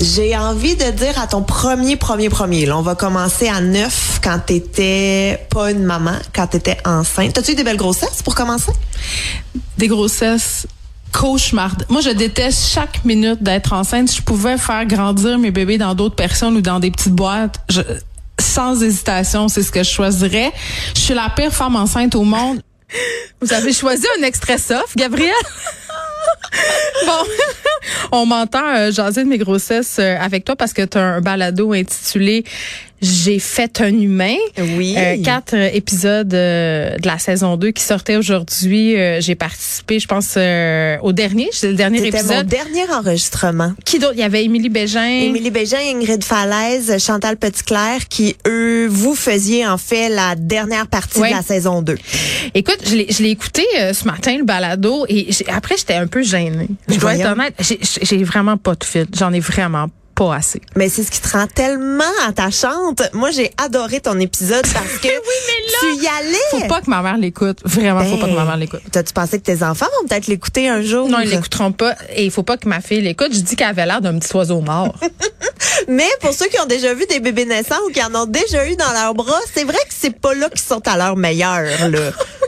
J'ai envie de dire à ton premier, premier, premier. Là, on va commencer à neuf quand t'étais pas une maman, quand t'étais enceinte. T'as-tu eu des belles grossesses pour commencer? Des grossesses cauchemard. Moi, je déteste chaque minute d'être enceinte. Si je pouvais faire grandir mes bébés dans d'autres personnes ou dans des petites boîtes, je, sans hésitation, c'est ce que je choisirais. Je suis la pire femme enceinte au monde. Vous avez choisi un extrait soft, Gabriel? bon, on m'entend euh, jaser de mes grossesses euh, avec toi parce que tu as un balado intitulé j'ai fait un humain. Oui. Euh, quatre euh, épisodes euh, de la saison 2 qui sortaient aujourd'hui. Euh, j'ai participé, je pense, au dernier. C'est le dernier C'était épisode. mon dernier enregistrement. Qui d'autre? Il y avait Émilie Bégin. Émilie Bégin, Ingrid Falaise, Chantal Petitclerc, qui, eux, vous faisiez en fait la dernière partie de la saison 2. Écoute, je l'ai, je l'ai écouté euh, ce matin, le balado, et j'ai- après, j'étais un peu gênée. Je dois être honnête, j'ai, j'ai vraiment pas de fil. J'en ai vraiment pas assez. Mais c'est ce qui te rend tellement attachante. Moi, j'ai adoré ton épisode parce que tu y allais. Faut pas que ma mère l'écoute. Vraiment, faut pas que ma mère l'écoute. T'as-tu pensé que tes enfants vont peut-être l'écouter un jour? Non, ils l'écouteront pas. Et il faut pas que ma fille l'écoute. Je dis qu'elle avait l'air d'un petit oiseau mort. Mais pour ceux qui ont déjà vu des bébés naissants ou qui en ont déjà eu dans leurs bras, c'est vrai que c'est pas là qu'ils sont à leur meilleur, là.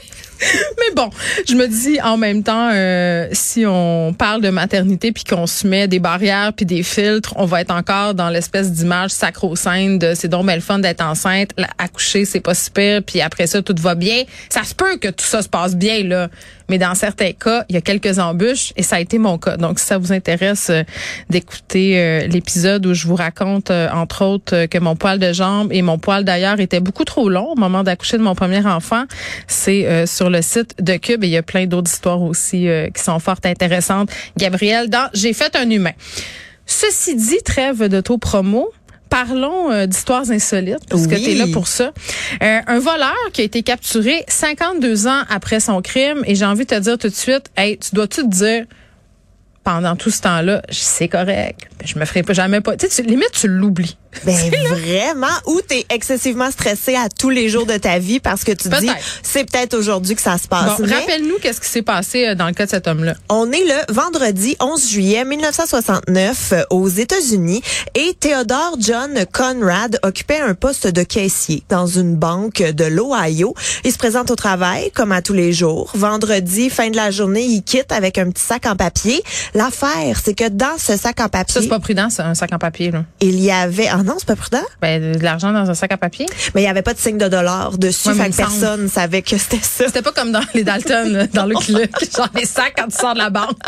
Mais bon, je me dis en même temps, euh, si on parle de maternité puis qu'on se met des barrières puis des filtres, on va être encore dans l'espèce d'image sacro-sainte de c'est donc belle fun d'être enceinte, accoucher c'est pas si pire puis après ça tout va bien. Ça se peut que tout ça se passe bien là, mais dans certains cas, il y a quelques embûches et ça a été mon cas. Donc si ça vous intéresse euh, d'écouter euh, l'épisode où je vous raconte euh, entre autres que mon poil de jambe et mon poil d'ailleurs était beaucoup trop long au moment d'accoucher de mon premier enfant, c'est sur le site de Cube et il y a plein d'autres histoires aussi euh, qui sont fort intéressantes. Gabriel, dans J'ai fait un humain. Ceci dit, trêve d'auto-promo. Parlons euh, d'histoires insolites, parce que tu es là pour ça. Euh, un voleur qui a été capturé 52 ans après son crime, et j'ai envie de te dire tout de suite, hey, tu dois-tu te dire, pendant tout ce temps-là, c'est correct, je me ferai pas jamais pas. Tu sais, limite, tu l'oublies. Ben vraiment, ou t'es excessivement stressé à tous les jours de ta vie parce que tu te dis c'est peut-être aujourd'hui que ça se Bon, passe. Mais rappelle-nous qu'est-ce qui s'est passé euh, dans le cas de cet homme-là. on est le vendredi 11 juillet 1969 euh, aux États-Unis et Theodore John Conrad occupait un poste de caissier dans une banque de l'Ohio. Il se présente au travail comme à tous les jours. Vendredi, fin de la journée, il quitte avec un petit sac en papier. L'affaire, c'est que dans ce sac en Ça, papier, c'est pas prudent, c'est un sac en papier, là. il y avait non, c'est pas prudent. Ben, de l'argent dans un sac à papier. Mais il y avait pas de signe de dollar dessus, Ouais, fait que personne savait que c'était ça. C'était pas comme dans les Dalton, dans le club, genre les sacs quand tu sors de la banque.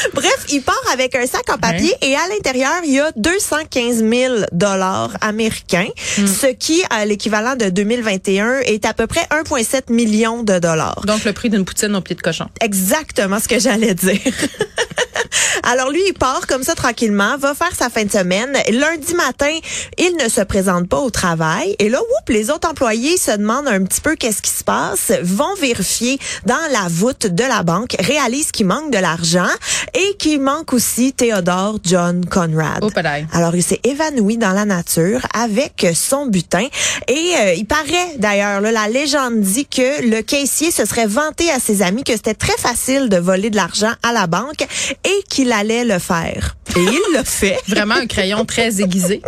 Bref, il part avec un sac en papier et à l'intérieur, il y a 215 000 dollars américains, Hmm. ce qui, à l'équivalent de 2021, est à peu près 1,7 million de dollars. Donc, le prix d'une poutine au pied de cochon. Exactement ce que j'allais dire. Alors lui, il part comme ça tranquillement, va faire sa fin de semaine. Lundi matin, il ne se présente pas au travail. Et là, oups, les autres employés se demandent un petit peu qu'est-ce qui se passe, vont vérifier dans la voûte de la banque, réalisent qu'il manque de l'argent et qu'il manque aussi Théodore John Conrad. Oh. Alors, il s'est évanoui dans la nature avec son butin. Et euh, il paraît, d'ailleurs, la légende dit que le caissier se serait vanté à ses amis que c'était très facile de voler de l'argent à la banque et qu'il allait le faire. Et il l'a fait. Vraiment un crayon très aiguisé.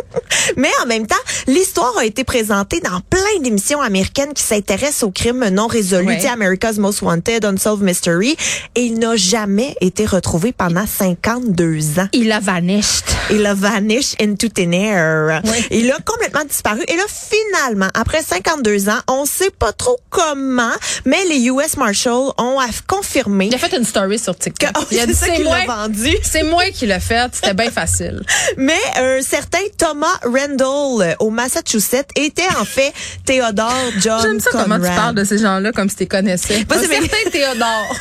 Mais en même temps, l'histoire a été présentée dans plein d'émissions américaines qui s'intéressent aux crimes non résolus, Ouais. America's Most Wanted, Unsolved Mystery, et il n'a jamais été retrouvé pendant 52 ans. Il a vanished. Il a vanished into thin air. Oui. Il a complètement disparu. Et là, finalement, après 52 ans, on sait pas trop comment, mais les US Marshals ont confirmé Il a fait une story sur TikTok. que oh, il a dit, c'est moi. l'a vendu. C'est moi qui l'ai fait. C'était bien facile. Mais un certain Thomas Randall euh, au Massachusetts était en fait Theodore John J'aime ça Conrad. comment tu parles de ces gens-là comme si tu les connaissais. Moi, Un certain Théodore.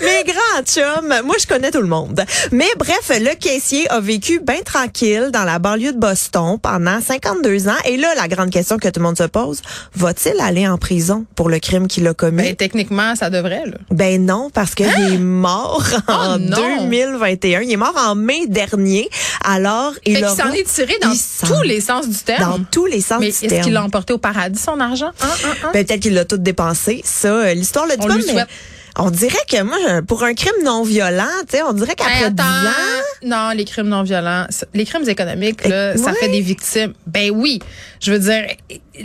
Mes grands chums, moi je connais tout le monde. Mais bref, le caissier a vécu bien tranquille dans la banlieue de Boston pendant 52 ans. Et là, la grande question que tout le monde se pose, va-t-il aller en prison pour le crime qu'il a commis? Ben, techniquement, ça devrait, là. Ben non, parce qu'il est mort en Oh non! 2021. Il est mort en mai dernier. Alors, il aura- s'en est tiré dans il tous les sens du terme. dans tous les sens Mais du est-ce terme. qu'il l'a emporté au paradis, son argent? Hein, hein, hein? Ben, peut-être qu'il l'a tout dépensé. Ça, euh, l'histoire le dit On pas, lui mais souhaite. On dirait que moi, pour un crime non violent, tu sais, on dirait qu'après Hey, 10 attends. ans, Non, les crimes non violents, les crimes économiques, là, Eh, ça fait des victimes. Ben oui. Je veux dire,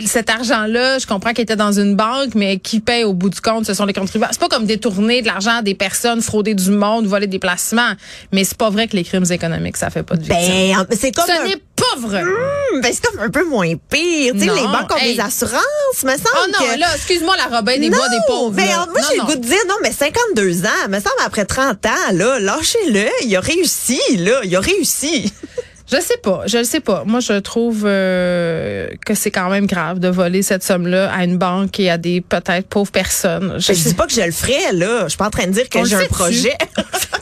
cet argent-là, je comprends qu'il était dans une banque, mais qui paye au bout du compte, ce sont les contribuables. C'est pas comme détourner de l'argent à des personnes, frauder du monde, voler des placements. Mais c'est pas vrai que les crimes économiques, ça fait pas de victimes. ben, en- c'est comme, Ce un, vrai. Hmm, ben, c'est comme un peu moins pire. Tu sais, Non, les banques ont hey. des assurances, me semble Oh non, que... là, excuse-moi, la Robin des bois des pauvres. ben, là. moi, Non, j'ai le non. goût de dire, non, mais 52 ans, me semble, après 30 ans, là, lâchez-le, il a réussi, là, il a réussi. Je sais pas, je le sais pas. Moi, je trouve euh, que c'est quand même grave de voler cette somme-là à une banque et à des peut-être pauvres personnes. Je Je sais dis pas que je le ferais, là. Je suis pas en train de dire que j'ai un projet.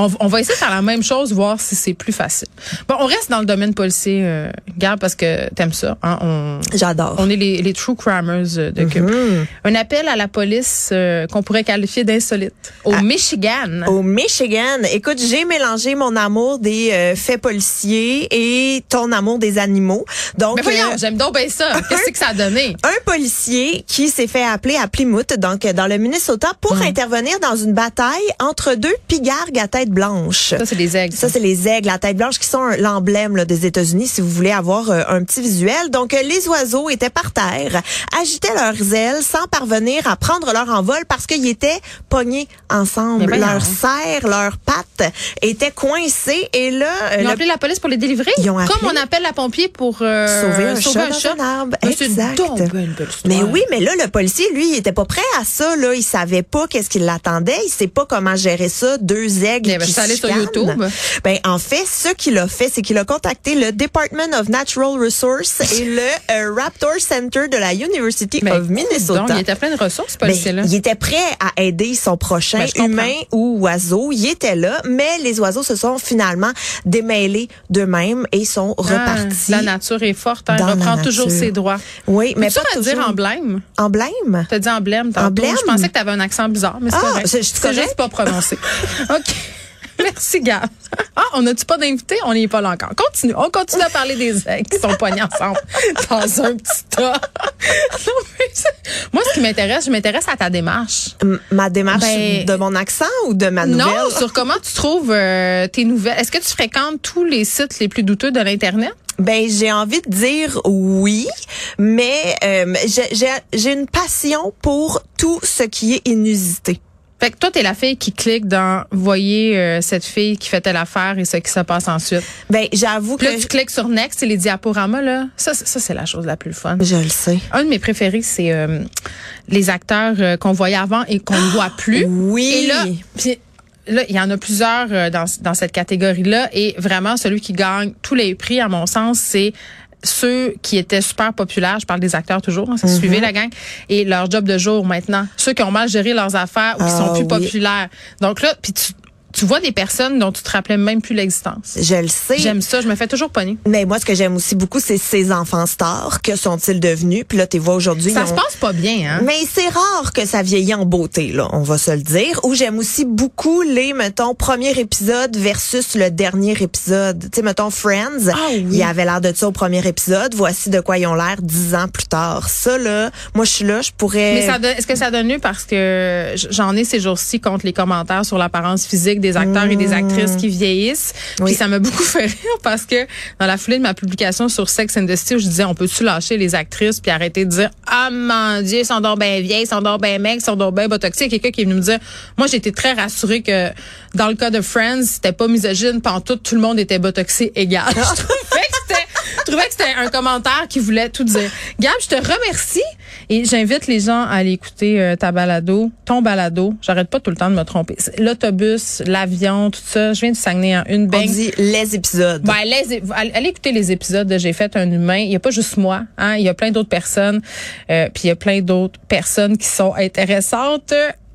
On, on va essayer de faire la même chose, voir si c'est plus facile. Bon, on reste dans le domaine policier, euh, Gab, parce que t'aimes ça. Hein? On, J'adore. on est les, les true crimers euh, de Cube. Mhm. Un appel à la police euh, qu'on pourrait qualifier d'insolite au Ah. Michigan. Au Michigan, écoute, j'ai mélangé mon amour des euh, faits policiers et ton amour des animaux. Donc, Mais voyons, j'aime donc bien ça. Qu'est-ce que ça a donné? un policier qui s'est fait appeler à Plymouth, donc dans le Minnesota, pour Mm. intervenir dans une bataille entre deux pigargues à tête blanche. Ça, c'est des aigles. Ça, c'est les aigles à tête blanche qui sont l'emblème des États-Unis, si vous voulez avoir euh, un petit visuel. Donc, euh, les oiseaux étaient par terre, agitaient leurs ailes sans parvenir à prendre leur envol parce qu'ils étaient pognés ensemble. Leurs serres, leurs pattes étaient coincées. Et là, euh, Ils ont le- appelé la police pour les délivrer? Ils ont appelé. Comme on appelle la pompier pour sauver un chat dans un arbre. Exact. une belle. Mais oui, mais là, le policier, lui, il était pas prêt à ça. Là, il savait pas qu'est-ce qui l'attendait. Il sait pas comment gérer ça. Deux aigles ben, qui je suis allée se sur. YouTube. Ben, en fait, ce qu'il a fait, c'est qu'il a contacté le Department of Natural Resources et le euh, Raptor Center de la University Mais of Minnesota. Donc, il était plein de ressources, ce Ben, policier-là. il était prêt à aider son prochain Ben, humain ou oiseau. Il était là, mais les oiseaux se sont finalement démêlés d'eux-mêmes et sont Ah, repartis. la nature est forte, hein, elle reprend toujours ses droits. Oui, mais Mais tu pas vas dire toujours. emblème? Emblème? T'as dit emblème tantôt. Emblème? Je pensais que t'avais un accent bizarre, mais c'est Ah, correct. c'est- juste pas prononcé. OK. Merci, Gab. Ah, on n'a-tu pas d'invité? On n'y est pas là encore. Continue. On continue à parler des aigles qui sont poignés ensemble dans un petit tas. Moi, ce qui m'intéresse, je m'intéresse à ta démarche. M- Ma démarche Ben, de mon accent ou de ma nouvelle? Non, sur comment tu trouves euh, tes nouvelles. Est-ce que tu fréquentes tous les sites les plus douteux de l'Internet? Ben, j'ai envie de dire oui, mais euh, j'ai une passion pour tout ce qui est inusité. Fait que toi, t'es la fille qui clique dans voyez euh, cette fille qui fait telle affaire et ce qui se passe ensuite. Ben, j'avoue que là, tu cliques sur Next et les diaporamas, là. Ça, c'est- ça c'est la chose la plus fun. je le sais. Un de mes préférés, c'est euh, les acteurs euh, qu'on voyait avant et qu'on ne voit plus. Oui. Et là, puis là, il y en a plusieurs euh, dans, dans cette catégorie-là. Et vraiment, celui qui gagne tous les prix, à mon sens, c'est ceux qui étaient super populaires, je parle des acteurs toujours, hein, ça suivait la gang, et leur job de jour maintenant. Ceux qui ont mal géré leurs affaires ou qui Ah, sont plus oui. populaires. Donc là, puis tu, tu vois des personnes dont tu te rappelais même plus l'existence. je le sais. J'aime ça, je me fais toujours pogner. Mais moi, ce que j'aime aussi beaucoup, c'est ces enfants stars. Que sont-ils devenus? Puis là, tu vois aujourd'hui. Ça se ont- passe pas bien, hein? Mais c'est rare que ça vieillit en beauté, là, on va se le dire. Ou j'aime aussi beaucoup les, mettons, premier épisode versus le dernier épisode. Tu sais, mettons, Friends, Ah oui. il avait l'air de ça au premier épisode. Voici de quoi ils ont l'air dix ans plus tard. Ça, là, moi, je suis là, je pourrais... Mais ça est-ce que ça donne mieux parce que j'en ai ces jours-ci contre les commentaires sur l'apparence physique des acteurs et des actrices qui vieillissent. Oui. Puis ça m'a beaucoup fait rire parce que dans la foulée de ma publication sur Sex and the City, où je disais on peut-tu lâcher les actrices puis arrêter de dire ah mon dieu, ils sont donc bien vieilles, ils sont donc bien mecs, ils sont donc bien botoxés. Il y a quelqu'un qui est venu me dire moi été très rassurée que dans le cas de Friends, c'était pas misogyne, tout tout le monde était botoxé égal. je trouvais que c'était je trouvais que c'était un commentaire qui voulait tout dire. Gab, je te remercie et j'invite les gens à aller écouter euh, ta balado, ton balado. J'arrête pas tout le temps de me tromper. L'autobus, l'avion, tout ça. Je viens de Saguenay en une on bang. dit les épisodes. Ben, les- allez allez écouter les épisodes de J'ai fait un humain. Il y a pas juste moi, hein. Il y a plein d'autres personnes. Euh, puis il y a plein d'autres personnes qui sont intéressantes.